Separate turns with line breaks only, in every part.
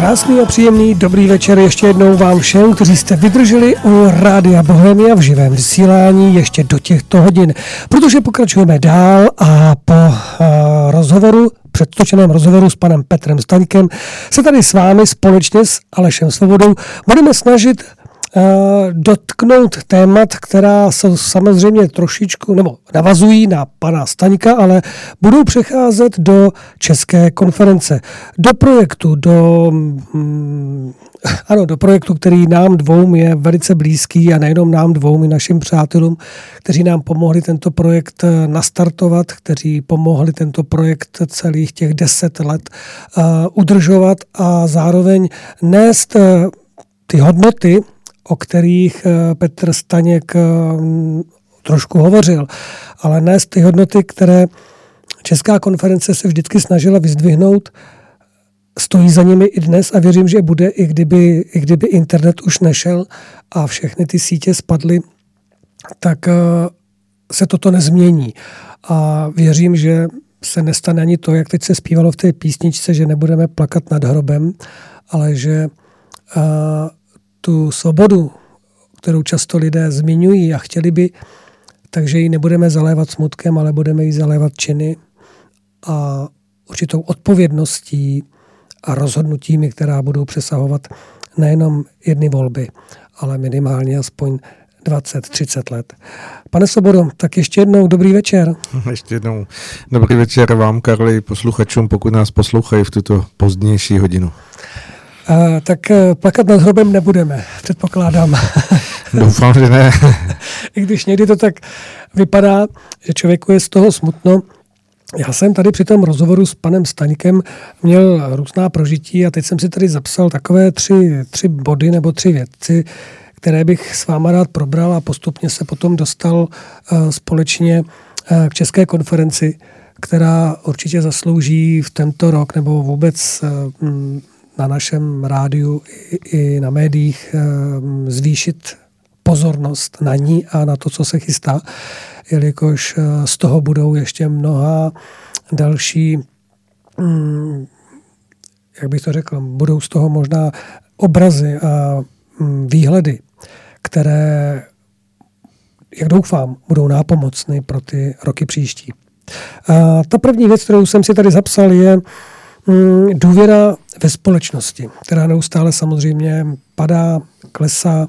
Krásný a příjemný dobrý večer ještě jednou vám všem, kteří jste vydrželi u Rádia Bohemia v živém vysílání ještě do těchto hodin, protože pokračujeme dál a po uh, rozhovoru předtočeném rozhovoru s panem Petrem Staňkem se tady s vámi společně s Alešem Svobodou budeme snažit dotknout témat, která jsou samozřejmě trošičku, nebo navazují na pana Staňka, ale budou přecházet do České konference, do projektu, do, mm, ano, do projektu, který nám dvou je velice blízký a nejenom nám dvou, i našim přátelům, kteří nám pomohli tento projekt eh, nastartovat, kteří pomohli tento projekt celých těch deset let uh, udržovat a zároveň nést uh, ty hodnoty, o kterých eh, Petr Staněk eh, trošku hovořil, ale ne z ty hodnoty, které Česká konference se vždycky snažila vyzdvihnout, stojí za nimi i dnes a věřím, že bude, i kdyby, i kdyby internet už nešel a všechny ty sítě spadly, tak eh, se toto nezmění. A věřím, že se nestane ani to, jak teď se zpívalo v té písničce, že nebudeme plakat nad hrobem, ale že tu svobodu, kterou často lidé zmiňují a chtěli by, takže ji nebudeme zalévat smutkem, ale budeme ji zalévat činy a určitou odpovědností a rozhodnutími, která budou přesahovat nejenom jedny volby, ale minimálně aspoň 20-30 let. Pane Sobodo, tak ještě jednou dobrý večer.
Ještě jednou dobrý večer vám, Karli, posluchačům, pokud nás poslouchají v tuto pozdnější hodinu.
Uh, tak uh, plakat nad hrobem nebudeme, předpokládám.
Doufám, že ne.
I když někdy to tak vypadá, že člověku je z toho smutno. Já jsem tady při tom rozhovoru s panem Staňkem měl různá prožití a teď jsem si tady zapsal takové tři, tři body nebo tři věci, které bych s váma rád probral a postupně se potom dostal uh, společně uh, k České konferenci, která určitě zaslouží v tento rok nebo vůbec uh, na našem rádiu i, i na médiích eh, zvýšit pozornost na ní a na to, co se chystá, jelikož eh, z toho budou ještě mnoha další, mm, jak bych to řekl, budou z toho možná obrazy a mm, výhledy, které, jak doufám, budou nápomocny pro ty roky příští. A ta první věc, kterou jsem si tady zapsal, je Mm, důvěra ve společnosti, která neustále samozřejmě padá, klesá,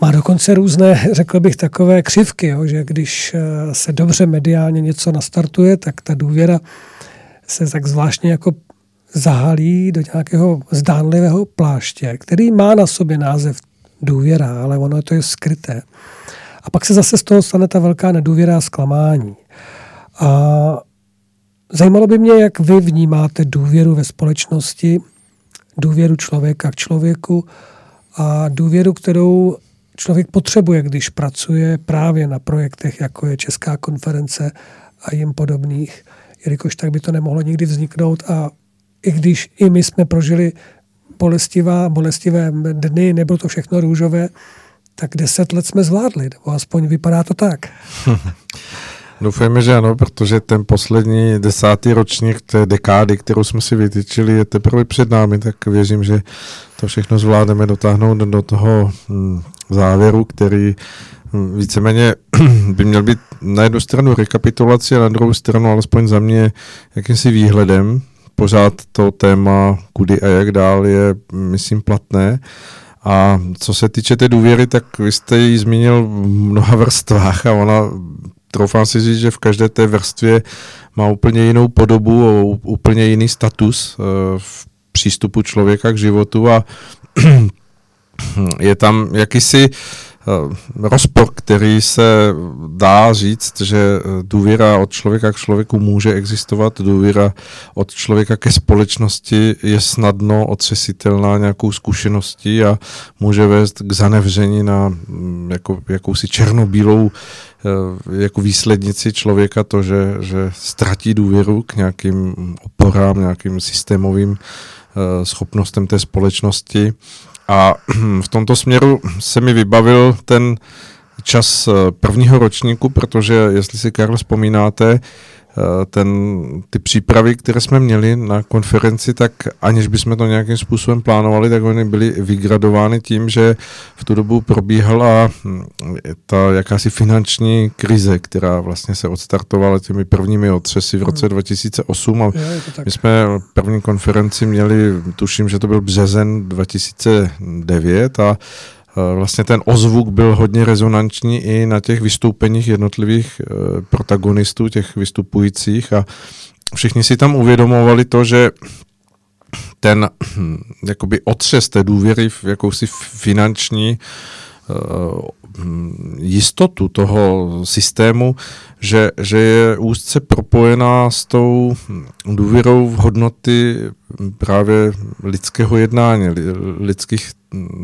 má dokonce různé, řekl bych, takové křivky, jo, že když eh, se dobře mediálně něco nastartuje, tak ta důvěra se tak zvláštně jako zahalí do nějakého zdánlivého pláště, který má na sobě název důvěra, ale ono to je skryté. A pak se zase z toho stane ta velká nedůvěra a zklamání. A Zajímalo by mě, jak vy vnímáte důvěru ve společnosti, důvěru člověka k člověku a důvěru, kterou člověk potřebuje, když pracuje právě na projektech, jako je Česká konference a jim podobných, jelikož tak by to nemohlo nikdy vzniknout a i když i my jsme prožili bolestivá, bolestivé dny, nebylo to všechno růžové, tak deset let jsme zvládli, nebo aspoň vypadá to tak.
Doufejme, že ano, protože ten poslední desátý ročník té dekády, kterou jsme si vytyčili, je teprve před námi, tak věřím, že to všechno zvládneme dotáhnout do toho hm, závěru, který hm, víceméně by měl být na jednu stranu rekapitulaci a na druhou stranu alespoň za mě jakýmsi výhledem. Pořád to téma kudy a jak dál je, myslím, platné. A co se týče té důvěry, tak vy jste ji zmínil v mnoha vrstvách a ona troufám si říct, že v každé té vrstvě má úplně jinou podobu, úplně jiný status eh, v přístupu člověka k životu a je tam jakýsi rozpor, který se dá říct, že eh, důvěra od člověka k člověku může existovat, důvěra od člověka ke společnosti je snadno otřesitelná nějakou zkušeností a může vést k zanevření na mm, jako, jakousi černobílou eh, jako výslednici člověka to, že, že ztratí důvěru k nějakým oporám, nějakým systémovým schopnostem té společnosti. A v tomto směru se mi vybavil ten čas eh, prvního ročníku, protože jestli si, Karl, vzpomínáte, ten, ty přípravy, které jsme měli na konferenci, tak aniž bychom to nějakým způsobem plánovali, tak oni byly vygradovány tím, že v tu dobu probíhala hm, ta jakási finanční krize, která vlastně se odstartovala těmi prvními otřesy v roce 2008 hmm. a my jsme první konferenci měli, tuším, že to byl březen 2009 a Eh, vlastně ten ozvuk byl hodně rezonanční i na těch vystoupeních jednotlivých eh, protagonistů, těch vystupujících a všichni si tam uvědomovali to, že ten hm, jakoby otřes té důvěry v jakousi finanční eh, jistotu toho systému, že, že je úzce propojená s tou důvěrou v hodnoty právě lidského jednání, lidských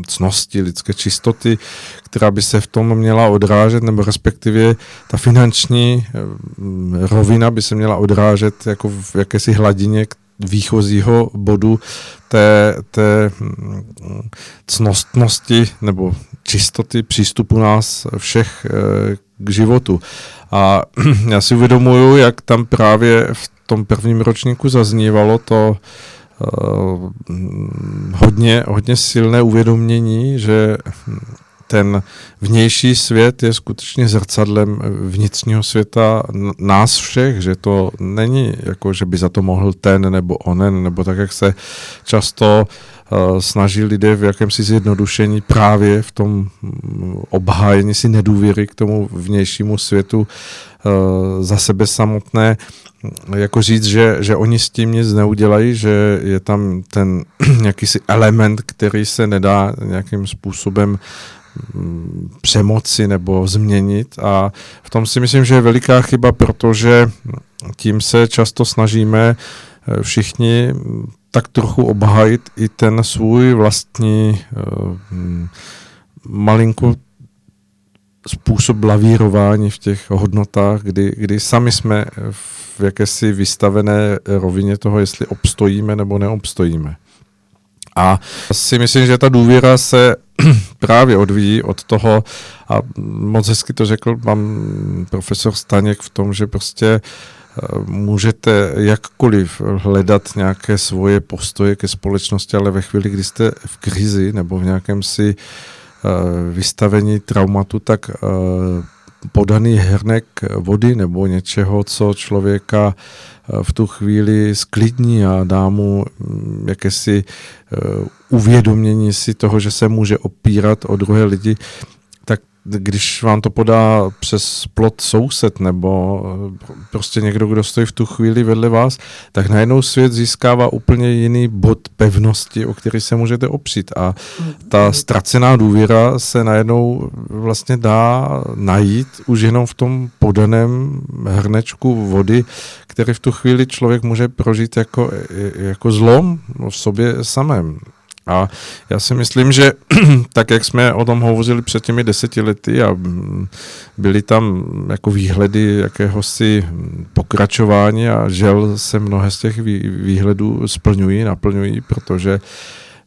cnosti, lidské čistoty, která by se v tom měla odrážet, nebo respektive ta finanční eh, rovina by se měla odrážet jako v jakési hladině výchozího bodu té, té mm, cnostnosti nebo čistoty přístupu nás všech eh, k životu. A já si uvědomuju, jak tam právě v tom prvním ročníku zaznívalo to, Eh, hodně, hodně silné uvědomění, že ten vnější svět je skutečně zrcadlem vnitřního světa nás všech, že to není jako, že by za to mohl ten nebo onen, nebo tak, jak se často uh, snaží lidé v jakémsi zjednodušení právě v tom obhájení si nedůvěry k tomu vnějšímu světu uh, za sebe samotné. Jako říct, že, že oni s tím nic neudělají, že je tam ten jakýsi element, který se nedá nějakým způsobem mm, přemoci nebo změnit a v tom si myslím, že je veliká chyba, protože tím se často snažíme eh, všichni tak trochu obhájit i ten svůj vlastní uh, malinko způsob lavírování v těch hodnotách, kdy, kdy sami jsme v jakési vystavené rovině toho, jestli obstojíme nebo neobstojíme. A si myslím, že ta důvěra se právě odvíjí od toho, a moc hezky to řekl pan profesor Staněk v tom, že prostě eh, můžete jakkoliv hledat nějaké svoje postoje ke společnosti, ale ve chvíli, kdy jste v krizi nebo v nějakém si Eh, vystavení traumatu, tak eh, podaný hrnek vody nebo něčeho, co člověka eh, v tu chvíli sklidní a dá mu mm, jakési uvědomění si toho, že se může opírat o druhé lidi, když vám to podá přes plot soused nebo eh, prostě někdo, kdo stojí v tu chvíli vedle vás, tak najednou svět získává úplně jiný bod pevnosti, o který se můžete opřít. A ta ztracená důvěra se najednou vlastně dá najít už jenom v tom podaném hrnečku vody, který v tu chvíli člověk může prožít jako, jako zlom v sobě samém. A já si myslím, že tak, jak jsme o tom hovořili před těmi deseti lety a mm, byly tam jako výhledy jakéhosi pokračování a žel se mnohé z těch výhledů splňují, naplňují, protože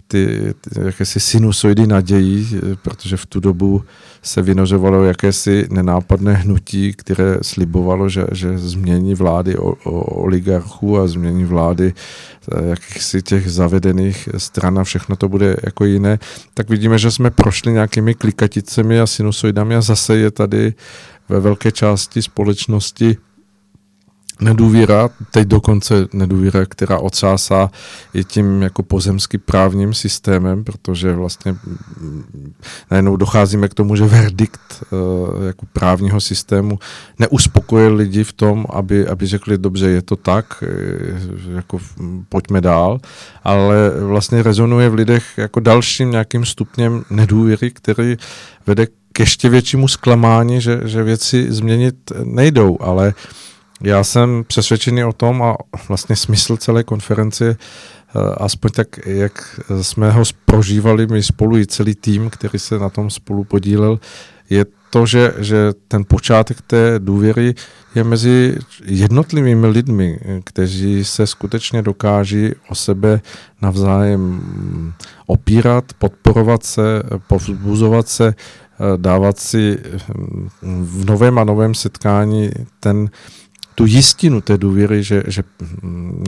ty, ty jakési sinusoidy nadějí, protože v tu dobu se vynořovalo jakési nenápadné hnutí, které slibovalo, že, že změní vlády o, o oligarchů a změní vlády eh, jakýchsi těch zavedených stran a všechno to bude jako jiné, tak vidíme, že jsme prošli nějakými klikaticemi a sinusoidami a zase je tady ve velké části společnosti nedůvěra, teď dokonce nedůvěra, která odsásá i tím jako pozemský právním systémem, protože vlastně mm, najednou docházíme k tomu, že verdikt uh, jako právního systému neuspokojil lidi v tom, aby, aby řekli, dobře, je to tak, eh, jako pojďme dál, ale vlastně rezonuje v lidech jako dalším nějakým stupněm nedůvěry, který vede k ještě většímu zklamání, že, že věci změnit nejdou, ale uh, já jsem přesvědčený o tom a vlastně smysl celé konference, eh, aspoň tak, jak jsme ho prožívali my spolu i celý tým, který se na tom spolu podílel, je to, že, že ten počátek té důvěry je mezi jednotlivými lidmi, kteří se skutečně dokáží o sebe navzájem opírat, podporovat se, povzbuzovat se, eh, dávat si hm, v novém a novém setkání ten tu jistinu té důvěry, že, že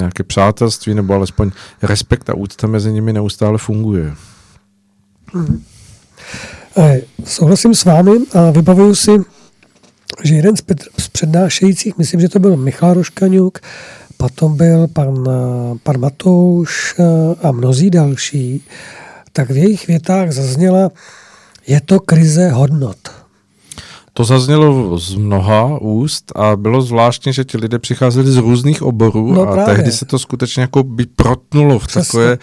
nějaké přátelství nebo alespoň respekt a úcta mezi nimi neustále funguje.
Hmm. Souhlasím s vámi a vybavuju si, že jeden z, z přednášejících, myslím, že to byl Michal Roškaňuk, potom byl pan, pan Matouš a mnozí další, tak v jejich větách zazněla, je to krize hodnot.
To zaznělo z mnoha úst a bylo zvláštní, že ti lidé přicházeli z různých oborů
no,
a
právě.
tehdy se to skutečně jako by protnulo v Přesně. takové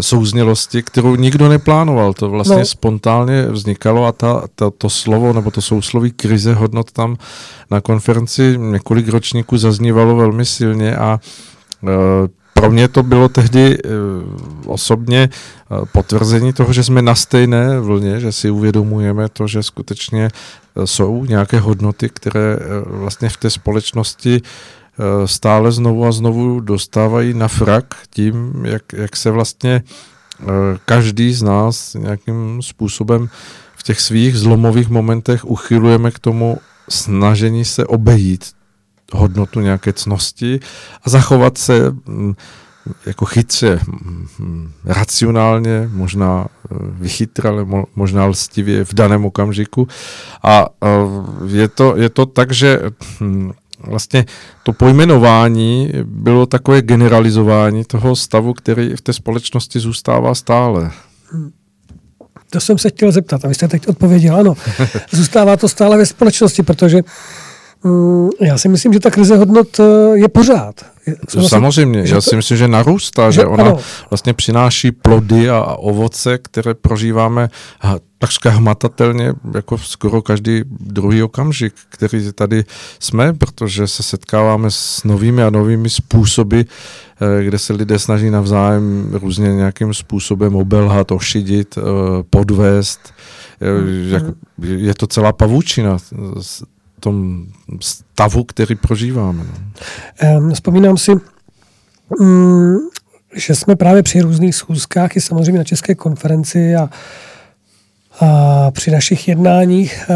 souznělosti, kterou nikdo neplánoval. To vlastně no. spontánně vznikalo a ta, ta, to slovo nebo to sousloví krize hodnot tam na konferenci několik ročníků zaznívalo velmi silně a e, pro mě to bylo tehdy e, osobně e, potvrzení toho, že jsme na stejné vlně, že si uvědomujeme to, že skutečně e, jsou nějaké hodnoty, které vlastně v té společnosti stále znovu a znovu dostávají na frak tím, jak, jak se vlastně každý z nás nějakým způsobem v těch svých zlomových momentech uchylujeme k tomu snažení se obejít hodnotu nějaké cnosti a zachovat se mm, jako chytře, mm, racionálně, možná e, vychytrale, možná lstivě v daném okamžiku. A je to, je to tak, že hm, vlastně to pojmenování bylo takové generalizování toho stavu, který v té společnosti zůstává stále.
To jsem se chtěl zeptat a vy jste teď odpověděl, ano. Zůstává to stále ve společnosti, protože Mm, já si myslím, že ta krize hodnot eh, je pořád.
Vlastně, Samozřejmě, že já si myslím, že narůstá, že, že ona ano. vlastně přináší plody a ovoce, které prožíváme takřka hmatatelně jako skoro každý druhý okamžik, který tady jsme, protože se setkáváme s novými a novými způsoby, eh, kde se lidé snaží navzájem různě nějakým způsobem obelhat, ošidit, eh, podvést. Hmm. Je to celá pavučina tom stavu, který prožíváme.
No. Vzpomínám si, mm, že jsme právě při různých schůzkách i samozřejmě na České konferenci a, a při našich jednáních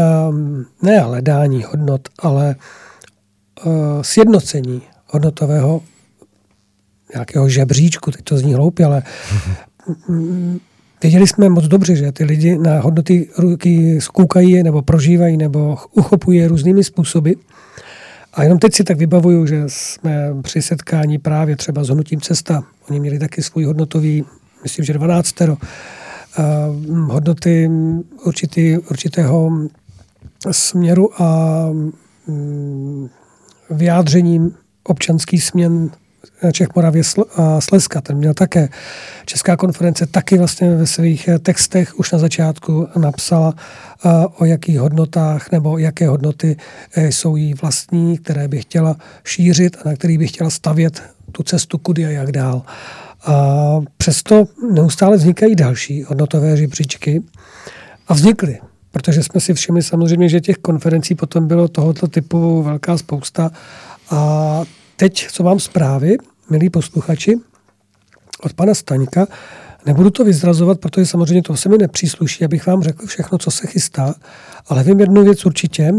ne hledání hodnot, ale sjednocení hodnotového nějakého žebříčku, teď to zní hloupě, ale Věděli jsme moc dobře, že ty lidi na hodnoty ruky skoukají nebo prožívají nebo uchopují je různými způsoby. A jenom teď si tak vybavuju, že jsme při setkání právě třeba s hnutím cesta, oni měli taky svůj hodnotový, myslím, že 12 tero, hodnoty určitý, určitého směru a mm, vyjádřením občanský směn Čech, Moravě a Slezska. Ten měl také. Česká konference taky vlastně ve svých eh, textech už na začátku napsala, eh, o jakých hodnotách nebo jaké hodnoty eh, jsou jí vlastní, které by chtěla šířit a na kterých by chtěla stavět tu cestu kudy a jak dál. A přesto neustále vznikají další hodnotové žebříčky a vznikly protože jsme si všimli samozřejmě, že těch konferencí potom bylo tohoto typu velká spousta a teď, co mám zprávy, milí posluchači, od pana Staňka, nebudu to vyzrazovat, protože samozřejmě to se mi nepřísluší, abych vám řekl všechno, co se chystá, ale vím jednu věc určitě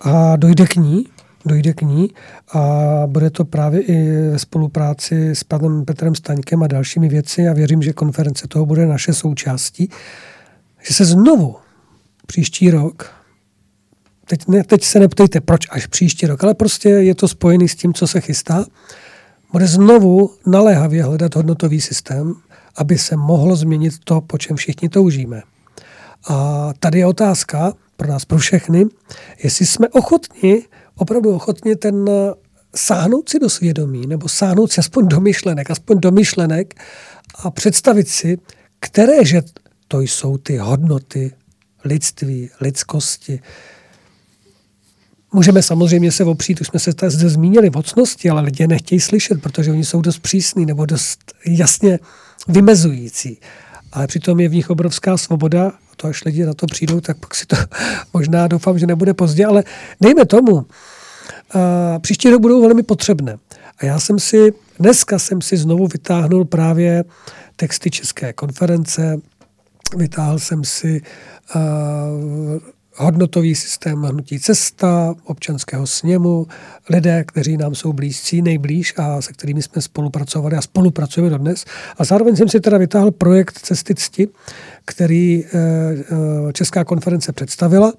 a dojde k ní, dojde k ní a bude to právě i ve spolupráci s panem Petrem Staňkem a dalšími věci a věřím, že konference toho bude naše součástí, že se znovu příští rok teď, ne, teď se neptejte, proč až příští rok, ale prostě je to spojený s tím, co se chystá. Bude znovu naléhavě hledat hodnotový systém, aby se mohlo změnit to, po čem všichni toužíme. A tady je otázka pro nás, pro všechny, jestli jsme ochotni, opravdu ochotni ten sáhnout si do svědomí, nebo sáhnout si aspoň do myšlenek, aspoň do myšlenek a představit si, které že to jsou ty hodnoty lidství, lidskosti, Můžeme samozřejmě se opřít, už jsme se zde zmínili, mocnosti, ale lidé nechtějí slyšet, protože oni jsou dost přísní nebo dost jasně vymezující. Ale přitom je v nich obrovská svoboda, a to až lidi na to přijdou, tak pak si to možná doufám, že nebude pozdě, ale dejme tomu, a příští rok budou velmi potřebné. A já jsem si, dneska jsem si znovu vytáhnul právě texty České konference, vytáhl jsem si uh, hodnotový systém hnutí cesta, občanského sněmu, lidé, kteří nám jsou blízcí, nejblíž a se kterými jsme spolupracovali a spolupracujeme dodnes. A zároveň jsem si teda vytáhl projekt Cesty cti, který eh, eh, Česká konference představila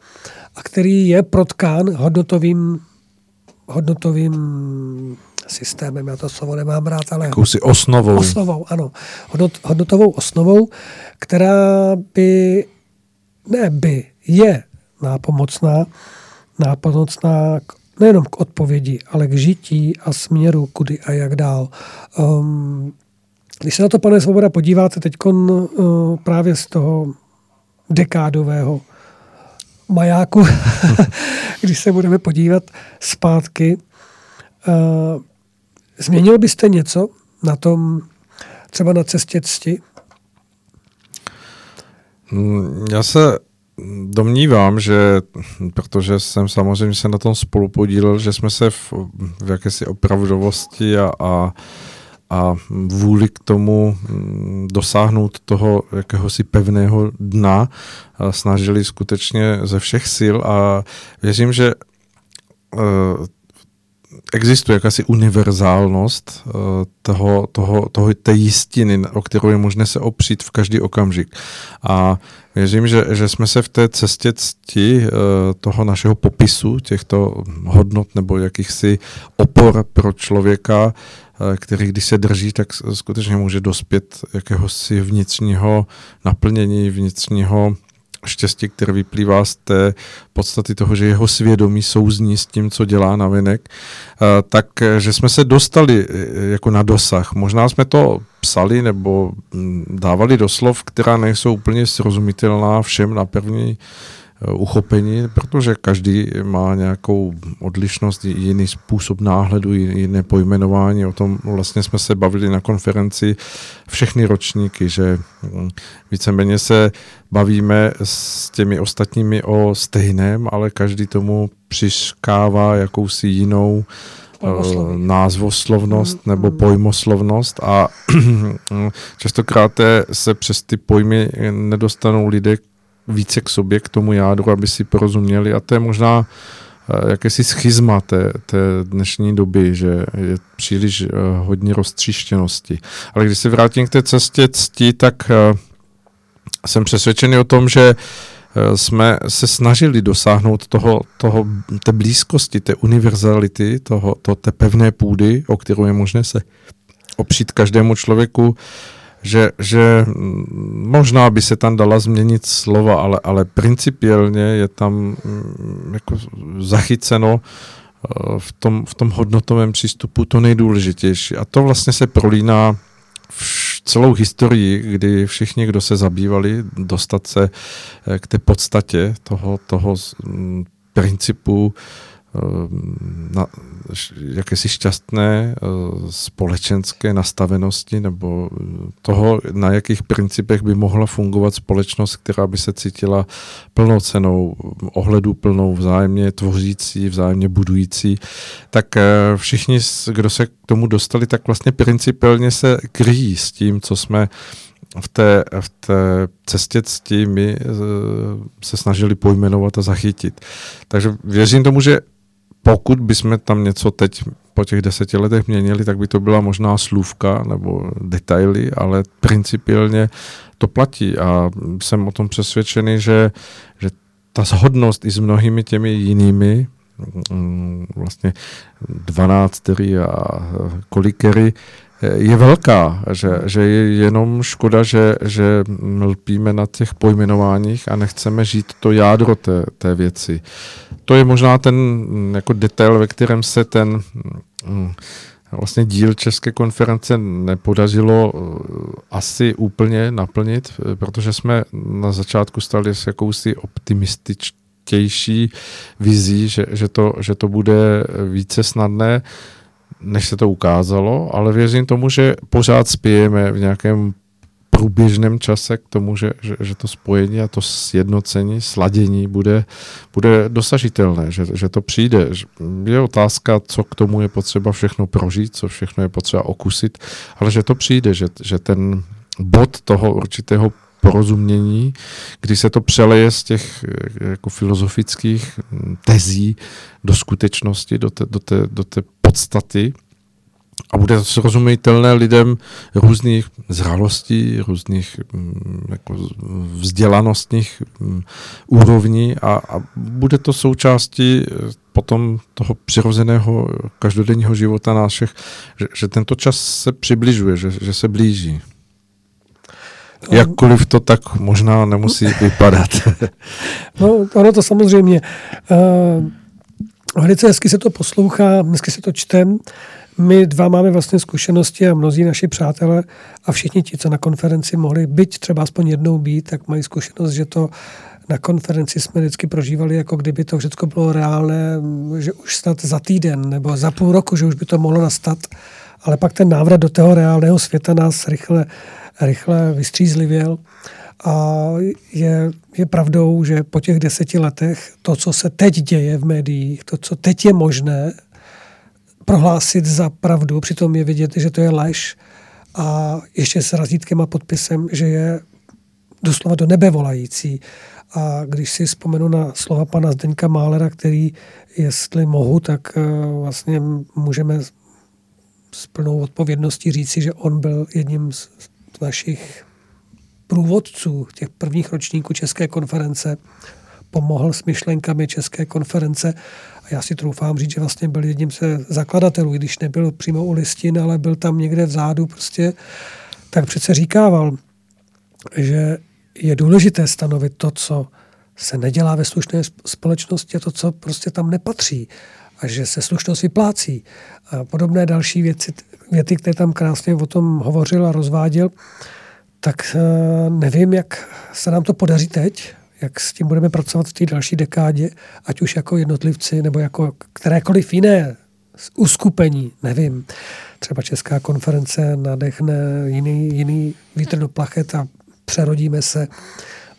a který je protkán hodnotovým hodnotovým systémem, já to slovo nemám rád, ale...
Jakousi osnovou.
Osnovou, ano. Hodnot, hodnotovou osnovou, která by, ne by, je nápomocná, nápomocná k, nejenom k odpovědi, ale k žití a směru, kudy a jak dál. Um, když se na to, pane Svoboda, podíváte teď uh, právě z toho dekádového majáku, když se budeme podívat zpátky, uh, změnil byste něco na tom, třeba na cestě cti?
Mm, já se domnívám, že, protože jsem samozřejmě se na tom spolu podílel, že jsme se v, v jakési opravdovosti a, a, a vůli k tomu mm, dosáhnout toho jakéhosi pevného dna snažili skutečně ze všech sil a věřím, že uh, existuje jakási univerzálnost uh, toho, toho, toho, té jistiny, o kterou je možné se opřít v každý okamžik. A věřím, že, že jsme se v té cestě cti uh, toho našeho popisu, těchto hodnot nebo jakýchsi opor pro člověka, uh, který když se drží, tak skutečně může dospět jakéhosi vnitřního naplnění, vnitřního štěstí, které vyplývá z té podstaty toho, že jeho svědomí souzní s tím, co dělá na venek, tak že jsme se dostali e, jako na dosah. Možná jsme to psali nebo mm, dávali do slov, která nejsou úplně srozumitelná všem na první Eh, uchopení, protože každý má nějakou odlišnost, jiný způsob náhledu, jiné pojmenování. O tom vlastně jsme se bavili na konferenci všechny ročníky, že hm, víceméně se bavíme s těmi ostatními o stejném, ale každý tomu přiškává jakousi jinou eh, názvoslovnost mm, nebo mm. pojmoslovnost a častokrát se přes ty pojmy nedostanou lidé, více k sobě, k tomu jádru, aby si porozuměli a to je možná uh, jakési schizma té, té dnešní doby, že je příliš uh, hodně roztříštěnosti. Ale když se vrátím k té cestě cti, tak uh, jsem přesvědčený o tom, že jsme se snažili dosáhnout toho, toho, té blízkosti, té univerzality, toho, to, té pevné půdy, o kterou je možné se opřít každému člověku, že, že možná by se tam dala změnit slova, ale, ale principiálně je tam mm, jako zachyceno eh, v tom, v tom hodnotovém přístupu to nejdůležitější. A to vlastně se prolíná v celou historii, kdy všichni, kdo se zabývali, dostat se eh, k té podstatě toho, toho mm, principu na, jakési šťastné eh, společenské nastavenosti nebo toho, na jakých principech by mohla fungovat společnost, která by se cítila plnocenou, ohledu plnou, vzájemně tvořící, vzájemně budující, tak eh, všichni, kdo se k tomu dostali, tak vlastně principiálně se kryjí s tím, co jsme v té, v té cestě cti my eh, se snažili pojmenovat a zachytit. Takže věřím tomu, že pokud bychom tam něco teď po těch deseti letech měnili, tak by to byla možná slůvka nebo detaily, ale principiálně to platí. A jsem o tom přesvědčený, že, že ta shodnost i s mnohými těmi jinými mm, vlastně dvanáctery a kolikery je velká, že, že je jenom škoda, že, že lpíme na těch pojmenováních a nechceme žít to jádro té, té věci. To je možná ten mm, jako detail, ve kterém se ten mm, vlastně díl České konference nepodařilo uh, asi úplně naplnit, protože jsme na začátku stali s jakousi optimističtější vizí, že, že, to, že to bude více snadné než se to ukázalo, ale věřím tomu, že pořád spějeme v nějakém průběžném čase k tomu, že, že, že to spojení a to sjednocení, sladění bude, bude dosažitelné, že, že to přijde. Je otázka, co k tomu je potřeba všechno prožít, co všechno je potřeba okusit, ale že to přijde, že, že ten bod toho určitého porozumění, když se to přeleje z těch jako filozofických tezí do skutečnosti, do té, do té, do té podstaty, a bude srozumitelné lidem různých zralostí, různých mm, jako vzdělanostních mm, úrovní a, a bude to součástí eh, potom toho přirozeného každodenního života nás všech, že, že tento čas se přibližuje, že, že se blíží. Jakkoliv to tak možná nemusí vypadat.
no, ono to samozřejmě. Uh, velice hezky se to poslouchá, hezky se to čtem. My dva máme vlastně zkušenosti a mnozí naši přátelé a všichni ti, co na konferenci mohli byť třeba aspoň jednou být, tak mají zkušenost, že to na konferenci jsme vždycky prožívali, jako kdyby to všechno bylo reálné, že už snad za týden nebo za půl roku, že už by to mohlo nastat. Ale pak ten návrat do toho reálného světa nás rychle, rychle vystřízlivěl. A je, je pravdou, že po těch deseti letech to, co se teď děje v médiích, to, co teď je možné, prohlásit za pravdu, přitom je vidět, že to je lež a ještě s razítkem a podpisem, že je doslova do nebe volající. A když si vzpomenu na slova pana Zdeňka Málera, který, jestli mohu, tak eh, vlastně můžeme s plnou odpovědností říci, že on byl jedním z našich průvodců těch prvních ročníků České konference, pomohl s myšlenkami České konference já si troufám říct, že vlastně byl jedním ze zakladatelů, když nebyl přímo u listin, ale byl tam někde vzadu prostě, tak přece říkával, že je důležité stanovit to, co se nedělá ve slušné společnosti a to, co prostě tam nepatří a že se slušnost vyplácí. A podobné další věci, věty, které tam krásně o tom hovořil a rozváděl, tak eh, nevím, jak se nám to podaří teď, jak s tím budeme pracovat v té další dekádě, ať už jako jednotlivci nebo jako kterékoliv jiné uskupení, nevím. Třeba Česká konference nadechne jiný, jiný vítr do plachet a přerodíme se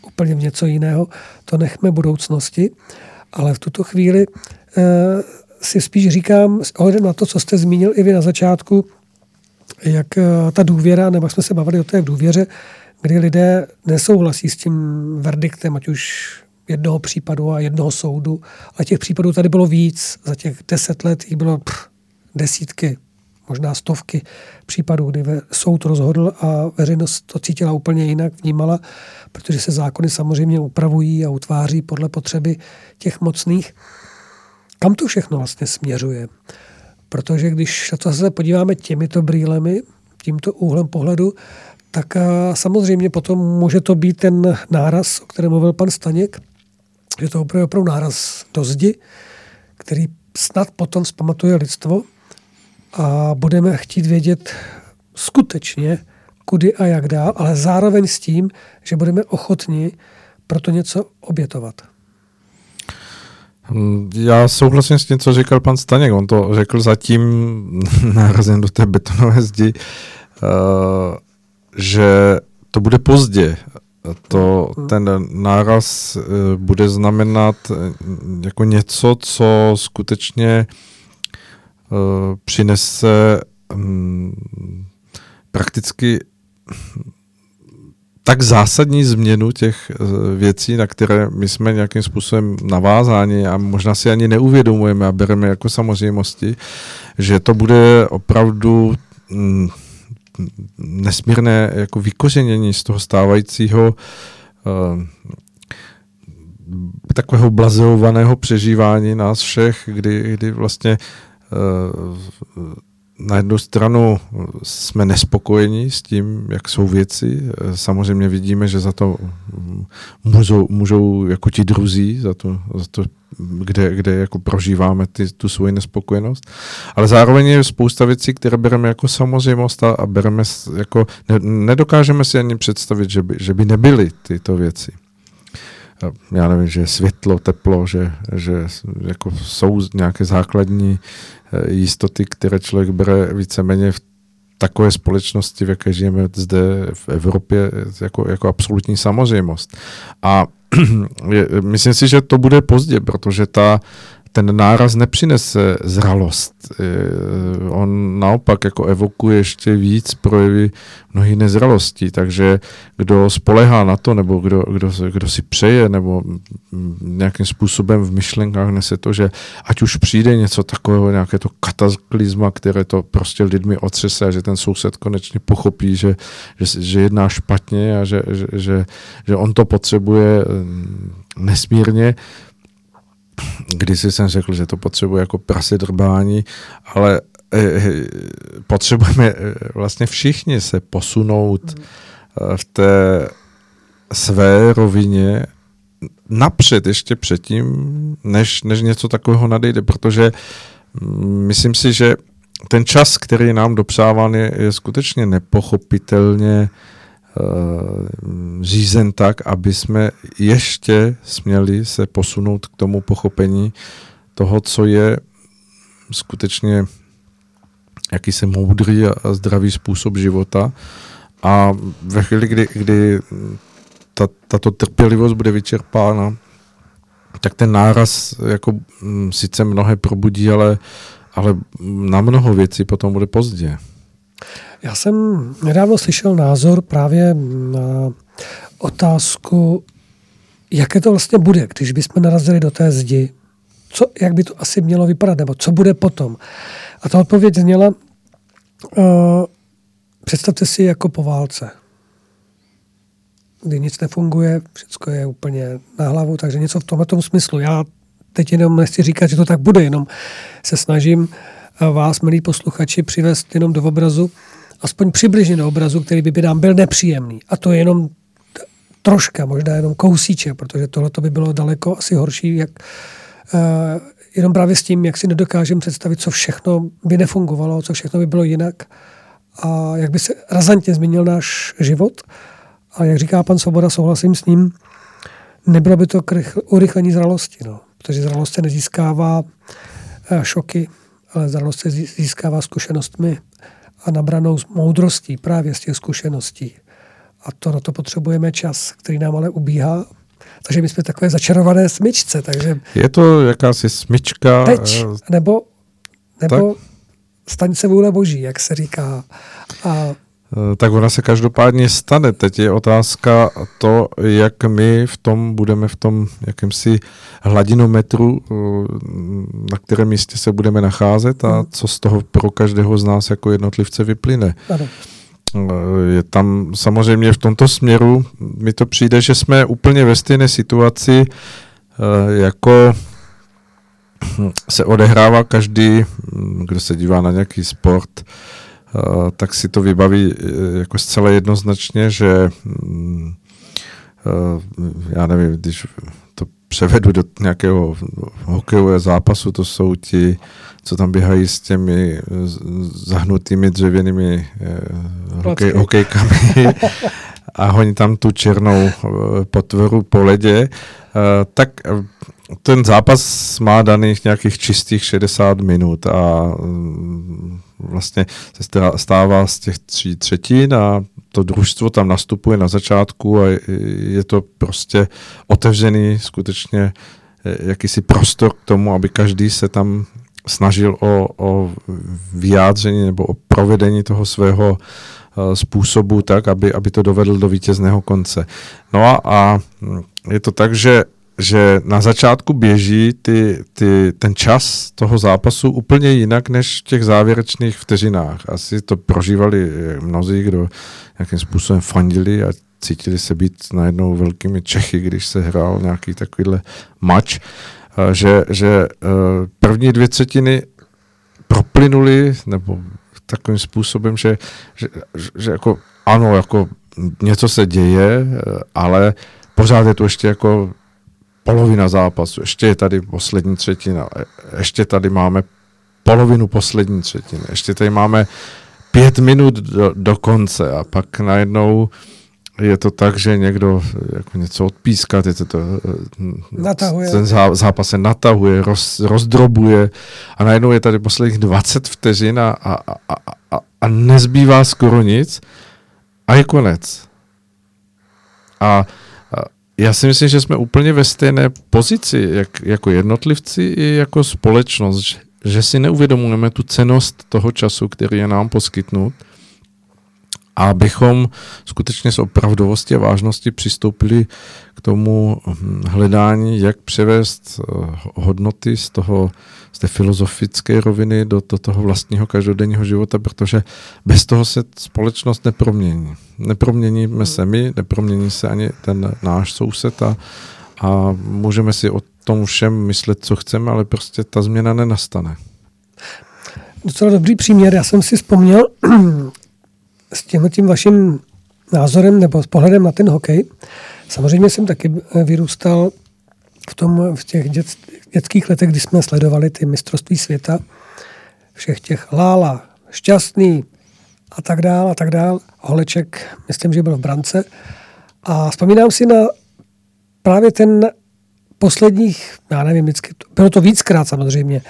úplně v něco jiného. To nechme budoucnosti, ale v tuto chvíli e, si spíš říkám, ohledem na to, co jste zmínil i vy na začátku, jak e, ta důvěra, nebo jsme se bavili o té důvěře, kdy lidé nesouhlasí s tím verdiktem, ať už jednoho případu a jednoho soudu, ale těch případů tady bylo víc. Za těch deset let jich bylo pff, desítky, možná stovky případů, kdy soud rozhodl a veřejnost to cítila úplně jinak, vnímala, protože se zákony samozřejmě upravují a utváří podle potřeby těch mocných. Kam to všechno vlastně směřuje? Protože když se podíváme těmito brýlemi, tímto úhlem pohledu, tak samozřejmě potom může to být ten náraz, o kterém mluvil pan Staněk, že to opravdu, opravdu náraz do zdi, který snad potom zpamatuje lidstvo a budeme chtít vědět skutečně, kudy a jak dál, ale zároveň s tím, že budeme ochotni pro to něco obětovat.
Já souhlasím s tím, co říkal pan Staněk. On to řekl zatím nárazem do té betonové zdi. Uh, že to bude pozdě. To, ten náraz eh, bude znamenat eh, jako něco, co skutečně eh, přinese mm, prakticky tak zásadní změnu těch věcí, na které my jsme nějakým způsobem navázáni a možná si ani neuvědomujeme a bereme jako samozřejmosti, že to bude opravdu mm, nesmírné jako vykořenění z toho stávajícího uh, takového blazeovaného přežívání nás všech, kdy, kdy vlastně uh, na jednu stranu jsme nespokojeni s tím, jak jsou věci. Samozřejmě vidíme, že za to můžou, můžou jako ti druzí, za to, za to kde, kde jako prožíváme ty, tu svoji nespokojenost. Ale zároveň je spousta věcí, které bereme jako samozřejmost a, bereme jako, ne, nedokážeme si ani představit, že by, že by nebyly tyto věci já nevím, že světlo, teplo, že, že jako jsou nějaké základní jistoty, které člověk bere víceméně v takové společnosti, v jaké žijeme zde v Evropě, jako, jako absolutní samozřejmost. A je, myslím si, že to bude pozdě, protože ta, ten náraz nepřinese zralost. On naopak jako evokuje ještě víc projevy mnohých nezralostí, takže kdo spolehá na to, nebo kdo, kdo, kdo si přeje, nebo nějakým způsobem v myšlenkách nese to, že ať už přijde něco takového, nějaké to kataklizma, které to prostě lidmi otřese a že ten soused konečně pochopí, že, že, že jedná špatně a že, že, že, že on to potřebuje nesmírně, Kdysi jsem řekl, že to potřebuje jako prase drbání, ale eh, eh potřebujeme eh, vlastně všichni se posunout mm. v té své rovině napřed, ještě předtím, než, než něco takového nadejde, protože mm, myslím si, že ten čas, který je nám dopřáván, je, je skutečně nepochopitelně Eh, řízen tak, aby jsme ještě směli se posunout k tomu pochopení toho, co je skutečně jakýsi moudrý a zdravý způsob života. A ve chvíli, kdy, kdy ta, tato trpělivost bude vyčerpána, tak ten náraz jako mm, sice mnohé probudí, ale, ale na mnoho věcí potom bude pozdě.
Já jsem nedávno slyšel názor právě na otázku, jaké to vlastně bude, když bychom narazili do té zdi. Co, jak by to asi mělo vypadat, nebo co bude potom. A ta odpověď zněla, uh, představte si jako po válce, kdy nic nefunguje, všechno je úplně na hlavu, takže něco v tomto smyslu. Já teď jenom nechci říkat, že to tak bude, jenom se snažím vás, milí posluchači, přivést jenom do obrazu, aspoň přibližně do obrazu, který by, by nám byl nepříjemný. A to je jenom troška, možná jenom kousíček, protože tohle by bylo daleko asi horší, jak uh, jenom právě s tím, jak si nedokážeme představit, co všechno by nefungovalo, co všechno by bylo jinak a jak by se razantně změnil náš život. A jak říká pan Svoboda, souhlasím s ním, nebylo by to k urychlení zralosti, no. protože zralost se nezískává uh, šoky, ale zralost se získává zkušenostmi a nabranou moudrostí právě z těch zkušeností. A to na to potřebujeme čas, který nám ale ubíhá. Takže my jsme takové začarované smyčce. Takže
je to jakási smyčka.
Teď, eh, nebo, nebo tak? staň se vůle boží, jak se říká. A
tak ona se každopádně stane. Teď je otázka to, jak my v tom budeme v tom jakýmsi hladinometru, eh, na kterém místě se budeme nacházet a hmm. co z toho pro každého z nás jako jednotlivce vyplyne. Ano. Eh, je tam samozřejmě v tomto směru, mi to přijde, že jsme úplně ve stejné situaci, jako se odehrává každý, hm, kdo se dívá na nějaký sport, Eh, tak si to vybaví eh, jako zcela jednoznačně, že mm, eh, já nevím, když to převedu do nějakého hokejového zápasu, to jsou ti, co tam běhají s těmi zahnutými dřevěnými hokej, hokejkami. A honí tam tu černou potvoru po ledě, tak ten zápas má daných nějakých čistých 60 minut a mm, vlastně se stává z těch tří třetin a to družstvo tam nastupuje na začátku a je to prostě otevřený skutečně e, jakýsi prostor k tomu, aby každý se tam snažil o, o vyjádření nebo o provedení toho svého e, způsobu tak, aby, aby to dovedl do vítězného konce. No a, a je to tak, že že na začátku běží ty, ty, ten čas toho zápasu úplně jinak než v těch závěrečných vteřinách. Asi to prožívali mnozí, kdo nějakým způsobem fandili a cítili se být najednou velkými Čechy, když se hrál nějaký takovýhle mač, že, že e, první dvě třetiny proplynuly, nebo takovým způsobem, že, že, že jako ano, jako něco se děje, ale pořád je to ještě jako polovina zápasu, ještě je tady poslední třetina, ještě tady máme polovinu poslední třetiny, ještě tady máme pět minut do, do konce a pak najednou je to tak, že někdo jako něco odpíská, je to, to
natahuje.
ten zápas se natahuje, roz, rozdrobuje a najednou je tady posledních 20 vteřin a, a, a, a, a nezbývá skoro nic a je konec. A já si myslím, že jsme úplně ve stejné pozici, jak, jako jednotlivci i jako společnost, že, že si neuvědomujeme tu cenost toho času, který je nám poskytnut. A abychom skutečně s opravdovosti a vážnosti přistoupili k tomu hm, hledání, jak převést eh, hodnoty z toho z té filozofické roviny do, do toho vlastního každodenního života, protože bez toho se společnost nepromění. Neproměníme se my, nepromění se ani ten náš soused a, a můžeme si o tom všem myslet, co chceme, ale prostě ta změna nenastane.
Docela dobrý příměr. Já jsem si vzpomněl s tím, tím vaším názorem nebo s pohledem na ten hokej. Samozřejmě jsem taky vyrůstal v, tom, v těch dět, dětských letech, kdy jsme sledovali ty mistrovství světa, všech těch Lála, Šťastný a tak dál a tak dál. Holeček, myslím, že byl v brance. A vzpomínám si na právě ten posledních, já nevím, vždycky, bylo to víckrát samozřejmě,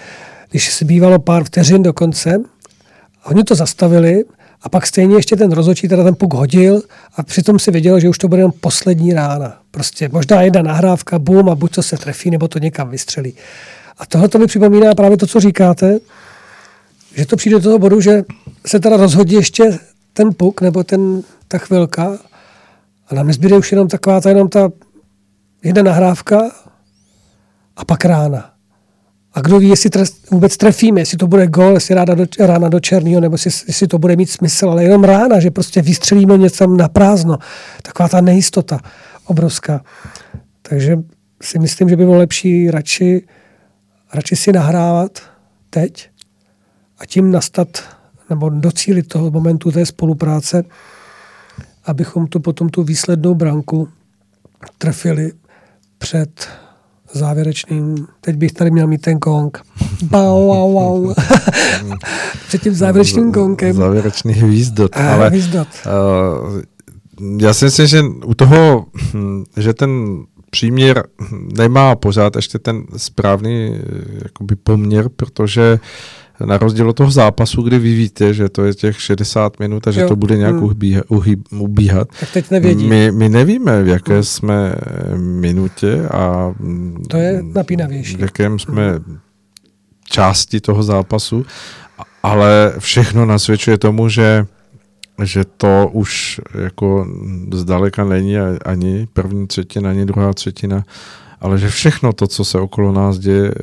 když se bývalo pár vteřin do konce, oni to zastavili a pak stejně ještě ten rozhodčí teda ten puk hodil a přitom si věděl, že už to bude jen poslední rána. Prostě možná jedna nahrávka, bum a buď to se trefí, nebo to někam vystřelí. A tohle to mi připomíná právě to, co říkáte, že to přijde do toho bodu, že se teda rozhodí ještě ten puk nebo ten, ta chvilka a nám nezbyde už jenom taková ta, jenom ta jedna nahrávka a pak rána. A kdo ví, jestli trest, vůbec trefíme, jestli to bude gol, jestli ráda do, rána do černého, nebo jestli, jestli to bude mít smysl, ale jenom rána, že prostě vystřelíme něco na prázdno. Taková ta nejistota obrovská. Takže si myslím, že by bylo lepší radši, radši si nahrávat teď a tím nastat nebo docílit toho momentu té spolupráce, abychom tu potom tu výslednou branku trefili před závěrečným, teď bych tady měl mít ten gong. Bau, wow, wow. Před tím závěrečným gongem.
Závěrečný hvízdot. Ale, hvízdot. Uh, já si myslím, že u toho, hm, že ten příměr nemá pořád ještě ten správný jakoby poměr, protože uh, na rozdíl od toho zápasu, kdy vy víte, že to je těch 60 minut a že jo. to bude nějak hmm. ubíhat, ubíhat.
Tak teď nevědí.
My, my nevíme, v jaké hmm. jsme minutě a
to je napínavější.
v jakém jsme hmm. části toho zápasu, ale všechno nasvědčuje tomu, že že to už jako zdaleka není ani první třetina, ani druhá třetina ale že všechno to, co se okolo nás děje,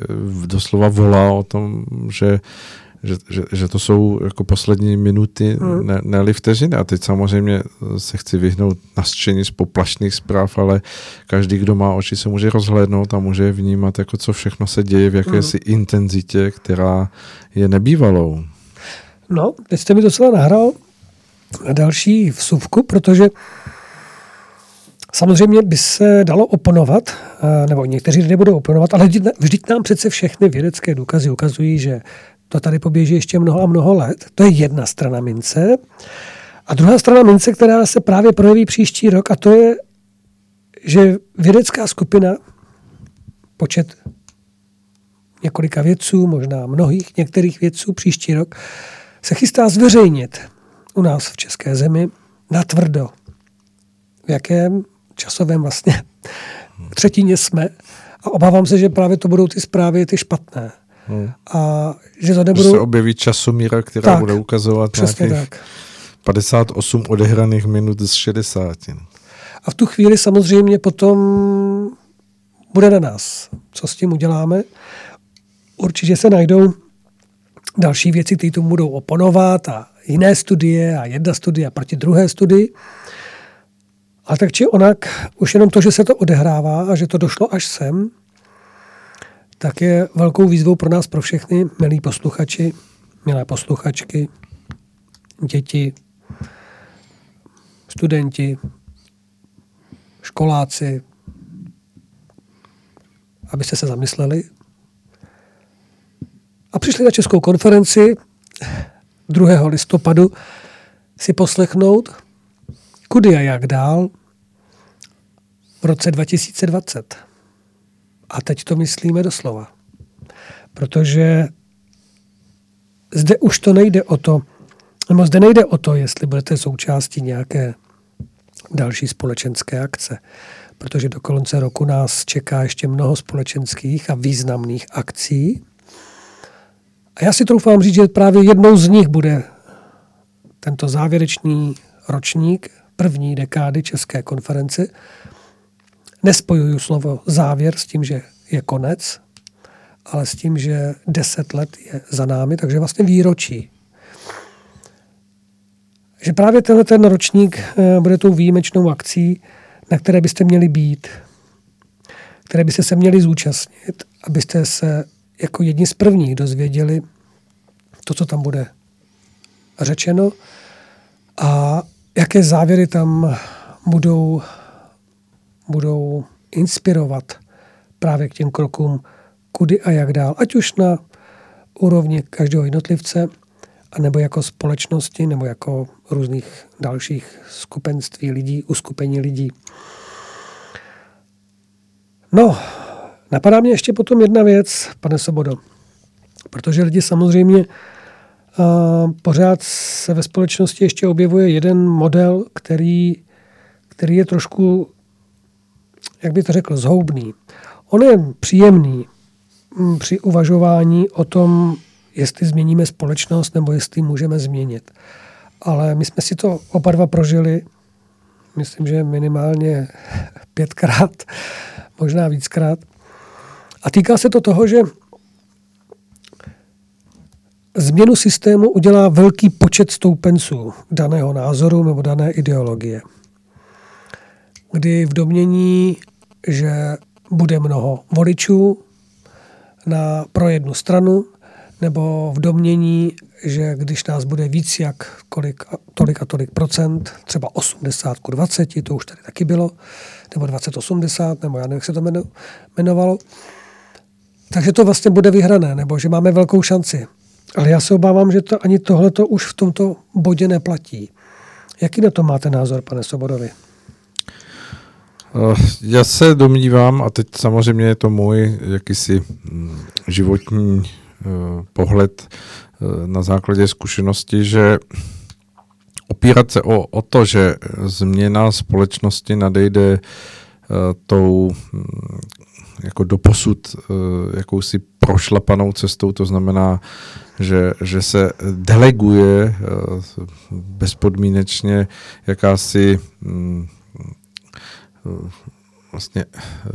doslova volá o tom, že že, že, že to jsou jako poslední minuty, hmm. ne, ne vteřiny. A teď samozřejmě se chci vyhnout nasčení z poplašných zpráv, ale každý, kdo má oči, se může rozhlédnout a může vnímat, jako co všechno se děje v jakési hmm. intenzitě, která je nebývalou.
No, teď jste mi docela nahrál další vsuvku, protože Samozřejmě by se dalo oponovat, eh, nebo někteří lidé budou oponovat, ale vždyť nám přece všechny vědecké důkazy ukazují, že to tady poběží ještě mnoho a mnoho let. To je jedna strana mince. A druhá strana mince, která se právě projeví příští rok, a to je, že vědecká skupina, počet několika vědců, možná mnohých některých vědců příští rok, se chystá zveřejnit u nás v České zemi natvrdo, v jakém časovém vlastně třetině jsme. A obávám se, že právě to budou ty zprávy ty špatné. Hmm. A že to nebudou... Že
se objeví časomíra, která tak, bude ukazovat nějakých tak. 58 odehraných minut z 60.
A v tu chvíli samozřejmě potom bude na nás, co s tím uděláme. Určitě se najdou další věci, které tomu budou oponovat a jiné studie a jedna studie proti druhé studii. A tak či onak, už jenom to, že se to odehrává a že to došlo až sem, tak je velkou výzvou pro nás, pro všechny, milí posluchači, milé posluchačky, děti, studenti, školáci, abyste se zamysleli a přišli na Českou konferenci 2. listopadu si poslechnout, kudy a jak dál v roce 2020. A teď to myslíme doslova. Protože zde už to nejde o to, nebo zde nejde o to, jestli budete součástí nějaké další společenské akce. protože do konce roku nás čeká ještě mnoho společenských a významných akcí. A já si troufám říct, že právě jednou z nich bude tento závěrečný ročník první dekády České konference. Nespojuju slovo závěr s tím, že je konec, ale s tím, že deset let je za námi, takže vlastně výročí. Že právě tenhle ten ročník eh, bude tou výjimečnou akcí, na které byste měli být, které byste se měli zúčastnit, abyste se jako jedni z prvních dozvěděli to, co tam bude řečeno a jaké závěry tam budou, budou inspirovat právě k těm krokům, kudy a jak dál, ať už na úrovni každého jednotlivce, anebo jako společnosti, nebo jako různých dalších skupenství lidí, uskupení lidí. No, napadá mě ještě potom jedna věc, pane Sobodo, protože lidi samozřejmě pořád se ve společnosti ještě objevuje jeden model, který, který je trošku, jak by to řekl, zhoubný. On je příjemný mm, při uvažování o tom, jestli změníme společnost nebo jestli můžeme změnit. Ale my jsme si to oba dva prožili, myslím, že minimálně pětkrát, možná víckrát. A týká se to toho, že změnu systému udělá velký počet stoupenců daného názoru nebo dané ideologie. Kdy v domění, že bude mnoho voličů na, pro jednu stranu, nebo v domění, že když nás bude víc jak kolik, tolik a tolik procent, třeba 80 ku 20, to už tady taky bylo, nebo 2080, nebo já nevím, jak se to jmenovalo, takže to vlastně bude vyhrané, nebo že máme velkou šanci. Ale já se obávám, že to ani tohle to už v tomto bodě neplatí. Jaký na to máte názor, pane Sobodovi?
Eh, já se domnívám, a teď samozřejmě je to můj jakýsi mm, životní eh, pohled eh, na základě zkušenosti, že opírat se o, o to, že změna společnosti nadejde tou mm, jako doposud jakousi prošlapanou cestou, to znamená, že, že se deleguje bezpodmínečně jakási mm, vlastně eh,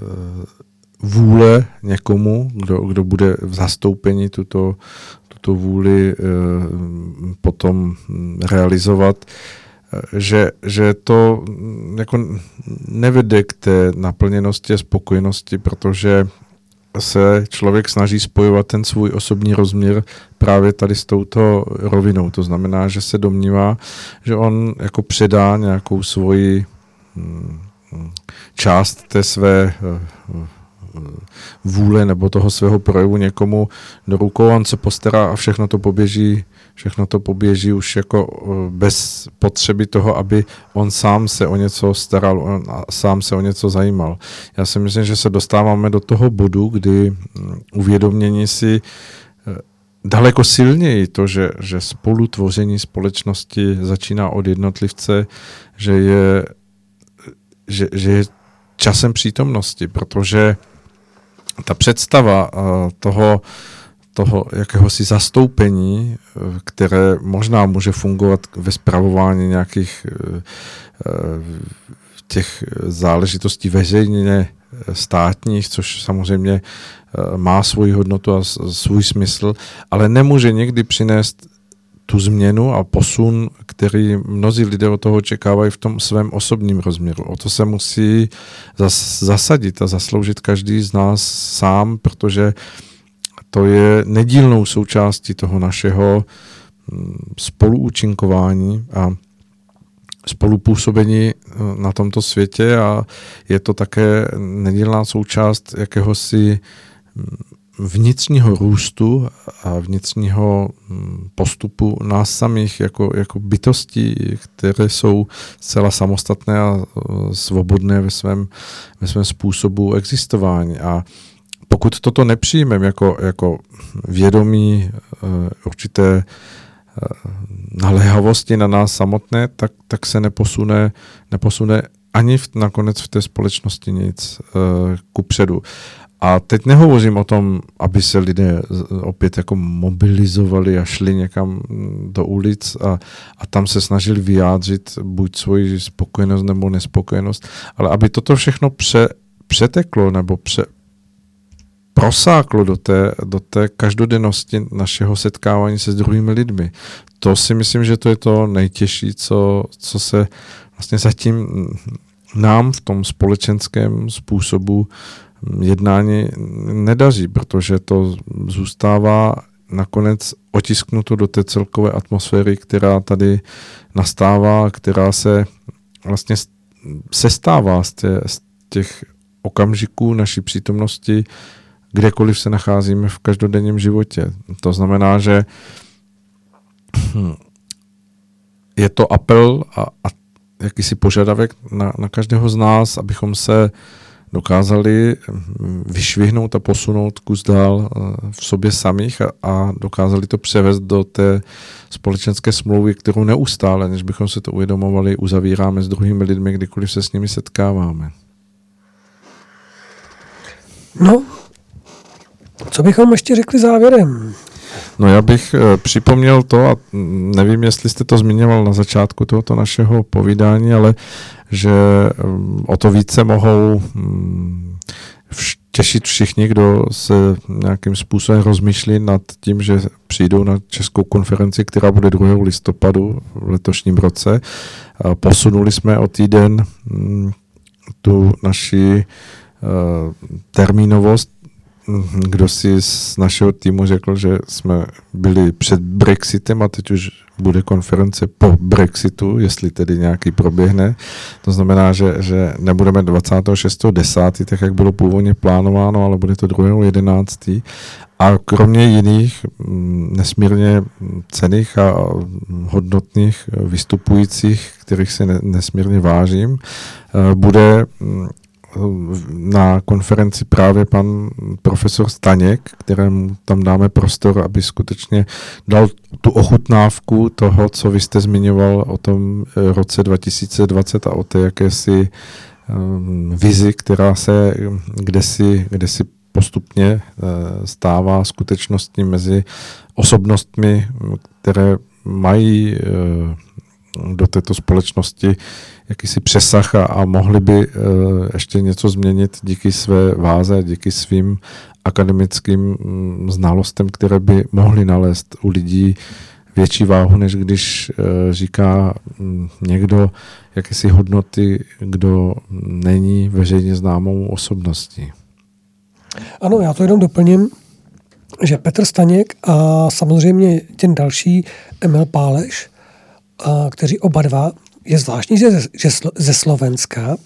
vůle někomu, kdo, kdo bude v zastoupení tuto, tuto vůli eh, potom realizovat, eh, že, že to jako nevede k té naplněnosti a spokojenosti, protože se člověk snaží spojovat ten svůj osobní rozměr právě tady s touto rovinou. To znamená, že se domnívá, že on jako předá nějakou svoji hm, část té své eh, vůle nebo toho svého projevu někomu do rukou, on se postará a všechno to poběží, všechno to poběží už jako eh, bez potřeby toho, aby on sám se o něco staral, on sám se o něco zajímal. Já si myslím, že se dostáváme do toho bodu, kdy mm, uvědomění si daleko silněji to, že, že spolutvoření společnosti začíná od jednotlivce, že je že, že je časem přítomnosti, protože ta představa uh, toho, jakéhosi zastoupení, uh, které možná může fungovat ve zpravování nějakých uh, těch záležitostí veřejně státních, což samozřejmě má svoji hodnotu a svůj smysl, ale nemůže někdy přinést tu změnu a posun, který mnozí lidé od toho očekávají v tom svém osobním rozměru. O to se musí zas, zasadit a zasloužit každý z nás sám, protože to je nedílnou součástí toho našeho mm, spoluúčinkování a spolupůsobení eh, na tomto světě a je to také nedílná součást jakéhosi mm, vnitřního růstu a vnitřního mm, postupu nás samých jako, jako bytostí, které jsou zcela samostatné a e, svobodné ve svém, ve svém způsobu existování. A pokud toto nepřijmeme jako, jako vědomí uh, určité uh, naléhavosti na nás samotné, tak, tak se neposune, neposune ani v, nakonec v té společnosti nic uh, ku předu. A teď nehovořím o tom, aby se lidé opět jako mobilizovali a šli někam mm, do ulic a, a tam se snažili vyjádřit buď svoji spokojenost nebo nespokojenost, ale aby toto všechno pře, přeteklo nebo pře, prosáklo do té, do té každodennosti našeho setkávání se s druhými lidmi. To si myslím, že to je to nejtěžší, co, co se vlastně zatím nám v tom společenském způsobu jednání nedaří, protože to zůstává nakonec otisknuto do té celkové atmosféry, která tady nastává, která se vlastně sestává z, tě, z těch okamžiků naší přítomnosti, kdekoliv se nacházíme v každodenním životě. To znamená, že je to apel a, a jakýsi požadavek na, na každého z nás, abychom se dokázali vyšvihnout a posunout kus dál eh, v sobě samých a, a dokázali to převést do té společenské smlouvy, kterou neustále, než bychom se to uvědomovali, uzavíráme s druhými lidmi, kdykoliv se s nimi setkáváme.
No, co bychom ještě řekli závěrem?
No já bych e, připomněl to, a nevím, jestli jste to zmiňoval na začátku tohoto našeho povídání, ale že um, o to více mohou um, těšit všichni, kdo se nějakým způsobem rozmýšlí nad tím, že přijdou na českou konferenci, která bude 2. listopadu v letošním roce. Posunuli jsme o týden um, tu naši uh, termínovost kdo si z našeho týmu řekl, že jsme byli před Brexitem a teď už bude konference po Brexitu, jestli tedy nějaký proběhne. To znamená, že, že nebudeme 26.10., tak jak bylo původně plánováno, ale bude to 2.11. A kromě jiných mm, nesmírně cených a hodnotných vystupujících, kterých se nesmírně vážím, eh, bude mm, na konferenci právě pan profesor Staněk, kterému tam dáme prostor, aby skutečně dal tu ochutnávku toho, co vy jste zmiňoval o tom eh, roce 2020 a o té jakési um, vizi, která se kde si, kde si postupně uh, stává skutečností mezi osobnostmi, které mají uh, do této společnosti jakýsi přesah a, a mohli by uh, ještě něco změnit díky své váze, díky svým akademickým um, znalostem, které by mohly nalézt u lidí větší váhu, než když uh, říká um, někdo jakési hodnoty, kdo není veřejně známou osobností.
Ano, já to jenom doplním, že Petr Staněk a samozřejmě ten další Emil Páleš, kteří oba dva je zvláštní, že, že ze Slovenska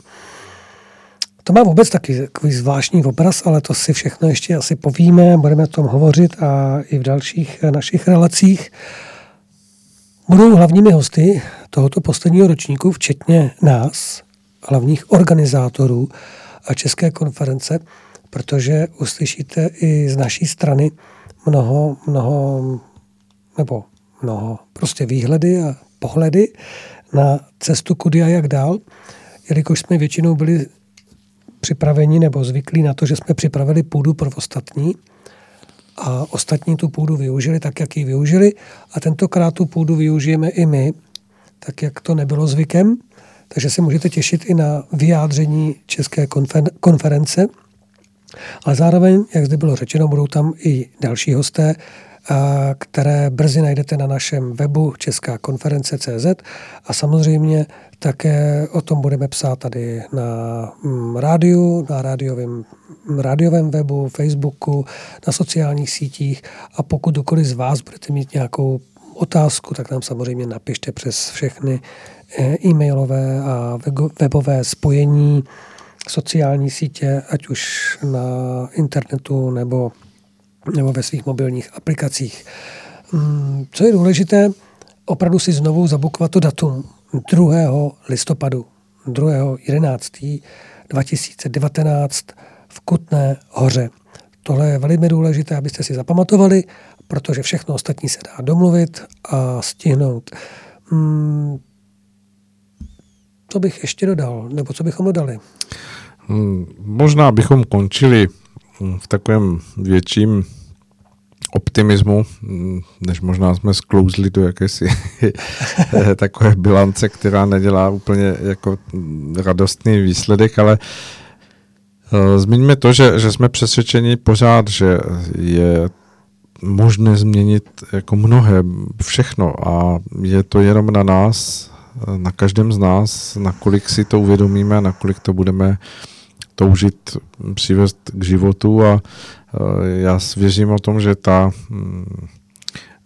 to má vůbec taky takový zvláštní obraz, ale to si všechno ještě asi povíme, budeme o tom hovořit a i v dalších našich relacích. Budou hlavními hosty tohoto posledního ročníku, včetně nás, hlavních organizátorů a České konference, protože uslyšíte i z naší strany mnoho, mnoho, nebo mnoho prostě výhledy a pohledy na cestu kudy a jak dál, jelikož jsme většinou byli připraveni nebo zvyklí na to, že jsme připravili půdu pro ostatní a ostatní tu půdu využili tak, jak ji využili a tentokrát tu půdu využijeme i my, tak jak to nebylo zvykem. Takže se můžete těšit i na vyjádření České konference. Ale zároveň, jak zde bylo řečeno, budou tam i další hosté, které brzy najdete na našem webu Česká konference CZ a samozřejmě také o tom budeme psát tady na mm, rádiu, na rádiovém, rádiovém webu, Facebooku, na sociálních sítích a pokud kdokoliv z vás budete mít nějakou otázku, tak nám samozřejmě napište přes všechny eh, e-mailové a webové spojení, sociální sítě, ať už na internetu nebo nebo ve svých mobilních aplikacích. Mm, co je důležité, opravdu si znovu zabukovat to datum 2. listopadu, 2. 11. 2019 v Kutné hoře. Tohle je velmi důležité, abyste si zapamatovali, protože všechno ostatní se dá domluvit a stihnout. Hmm, co bych ještě dodal, nebo co bychom dodali?
Hmm, možná bychom končili v takovém větším optimismu, než možná jsme sklouzli do jakési takové bilance, která nedělá úplně jako radostný výsledek, ale eh, zmiňme to, že, že jsme přesvědčeni pořád, že je možné změnit jako mnohé, všechno. A je to jenom na nás, na každém z nás, nakolik si to uvědomíme nakolik to budeme toužit přivést k životu. A já věřím o tom, že ta hm,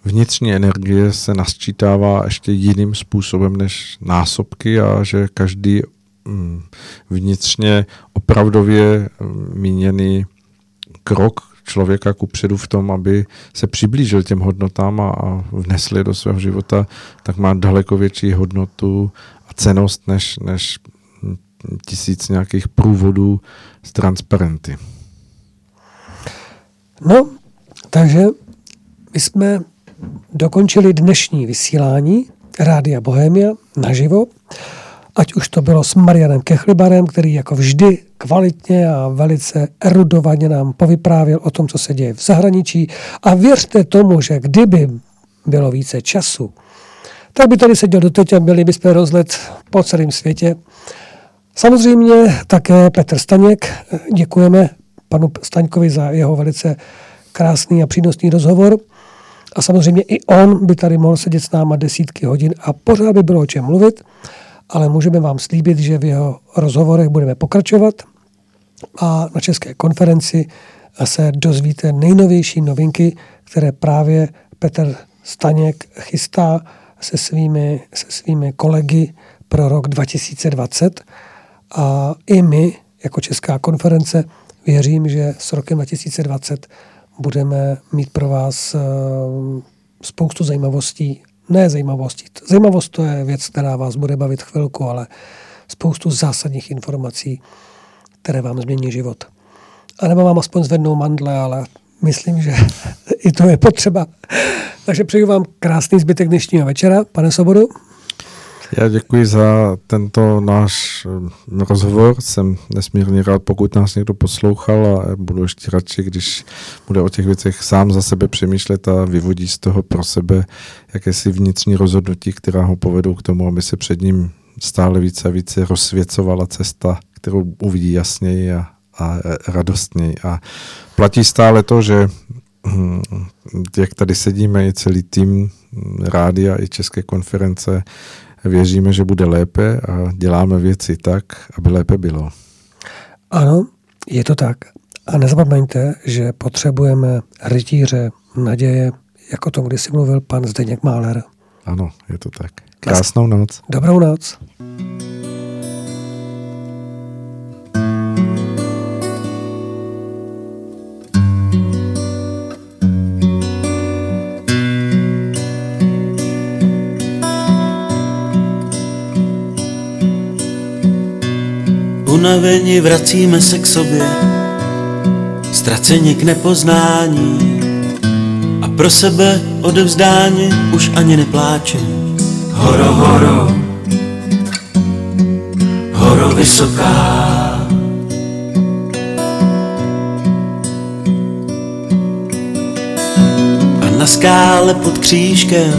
vnitřní energie se nasčítává ještě jiným způsobem než násobky a že každý hm, vnitřně opravdově hm, míněný krok člověka kupředu v tom, aby se přiblížil těm hodnotám a, vnesl je do svého života, tak má daleko větší hodnotu a cenost než, než tisíc nějakých průvodů s transparenty.
No, takže my jsme dokončili dnešní vysílání Rádia Bohemia naživo ať už to bylo s Marianem Kechlibarem, který jako vždy kvalitně a velice erudovaně nám povyprávěl o tom, co se děje v zahraničí. A věřte tomu, že kdyby bylo více času, tak by tady seděl doteď a byli bychom rozlet po celém světě. Samozřejmě také Petr Staněk. Děkujeme panu Staňkovi za jeho velice krásný a přínosný rozhovor. A samozřejmě i on by tady mohl sedět s náma desítky hodin a pořád by bylo o čem mluvit ale můžeme vám slíbit, že v jeho rozhovorech budeme pokračovat a na České konferenci se dozvíte nejnovější novinky, které právě Petr Staněk chystá se svými, se svými kolegy pro rok 2020. A i my, jako Česká konference, věřím, že s rokem 2020 budeme mít pro vás eh, spoustu zajímavostí ne zajímavosti. Zajímavost to je věc, která vás bude bavit chvilku, ale spoustu zásadních informací, které vám změní život. A nebo vám aspoň zvednou mandle, ale myslím, že i to je potřeba. Takže přeju vám krásný zbytek dnešního večera. Pane Sobodu.
Já děkuji za tento náš eh, rozhovor. Jsem nesmírně rád, pokud nás někdo poslouchal a budu ještě radši, když bude o těch věcech sám za sebe přemýšlet a vyvodí z toho pro sebe jakési vnitřní rozhodnutí, která ho povedou k tomu, aby se před ním stále více a více rozsvěcovala cesta, kterou uvidí jasněji a, a radostněji. A platí stále to, že hm, jak tady sedíme i celý tým rádia i České konference, věříme, že bude lépe a děláme věci tak, aby lépe bylo.
Ano, je to tak. A nezapomeňte, že potřebujeme rytíře naděje, jako to kdysi mluvil pan Zdeněk Máler.
Ano, je to tak. Krásnou noc.
Dobrou noc.
Unaveni vracíme se k sobě, ztraceni k nepoznání a pro sebe odevzdání už ani nepláče. Horo, horo, horo vysoká. A na skále pod křížkem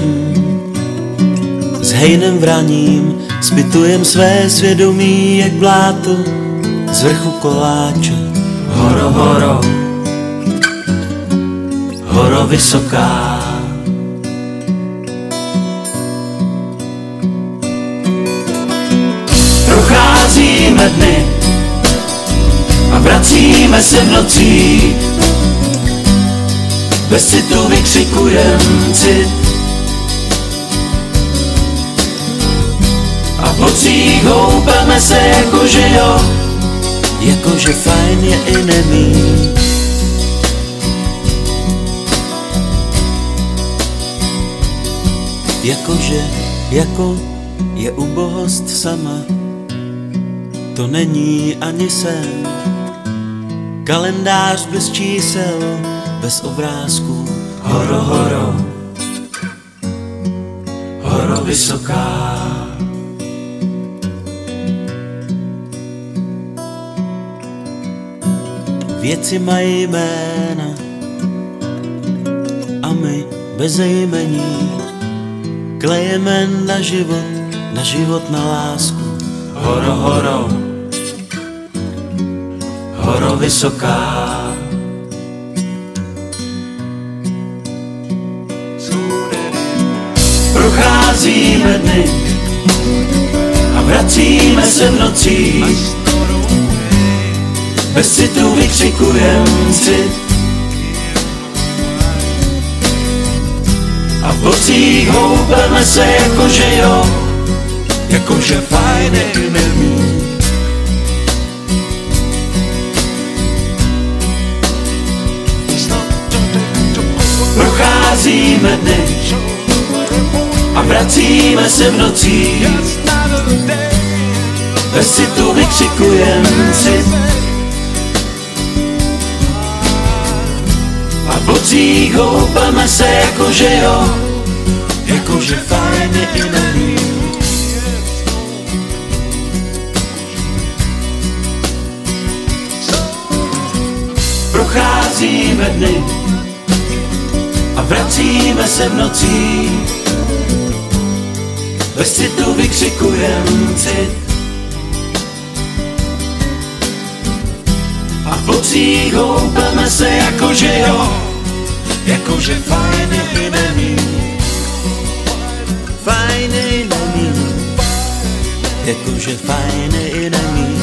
s hejnem vraním Spitujem své svědomí jak bláto z vrchu koláče. Horo, horo, horo vysoká. Procházíme dny a vracíme se v nocí. Bez citu vykřikujem cit nocích houpeme se jakože jo, jakože fajn je i nemít. Jakože, jako je ubohost sama, to není ani sen. Kalendář bez čísel, bez obrázků, horo, horo, horo vysoká. Věci mají jména a my bez jmení klejeme na život, na život, na lásku. Horo, horo, horo vysoká. Procházíme dny a vracíme se v nocích bez citu vykřikujem cit A v bocích houpeme se jakože jo. Jakože fajn nemí Procházíme dny a vracíme se v nocích. Bez citu vykřikujem cit bocích houpeme se jakože jo, jakože fajn je i nemí. Procházíme dny a vracíme se v nocí. Bez citu vykřikujem cit. A v bocích houpeme se jakože jo, jakože fajn je nemí. Fajn je nemí, jakože fajn je nemí.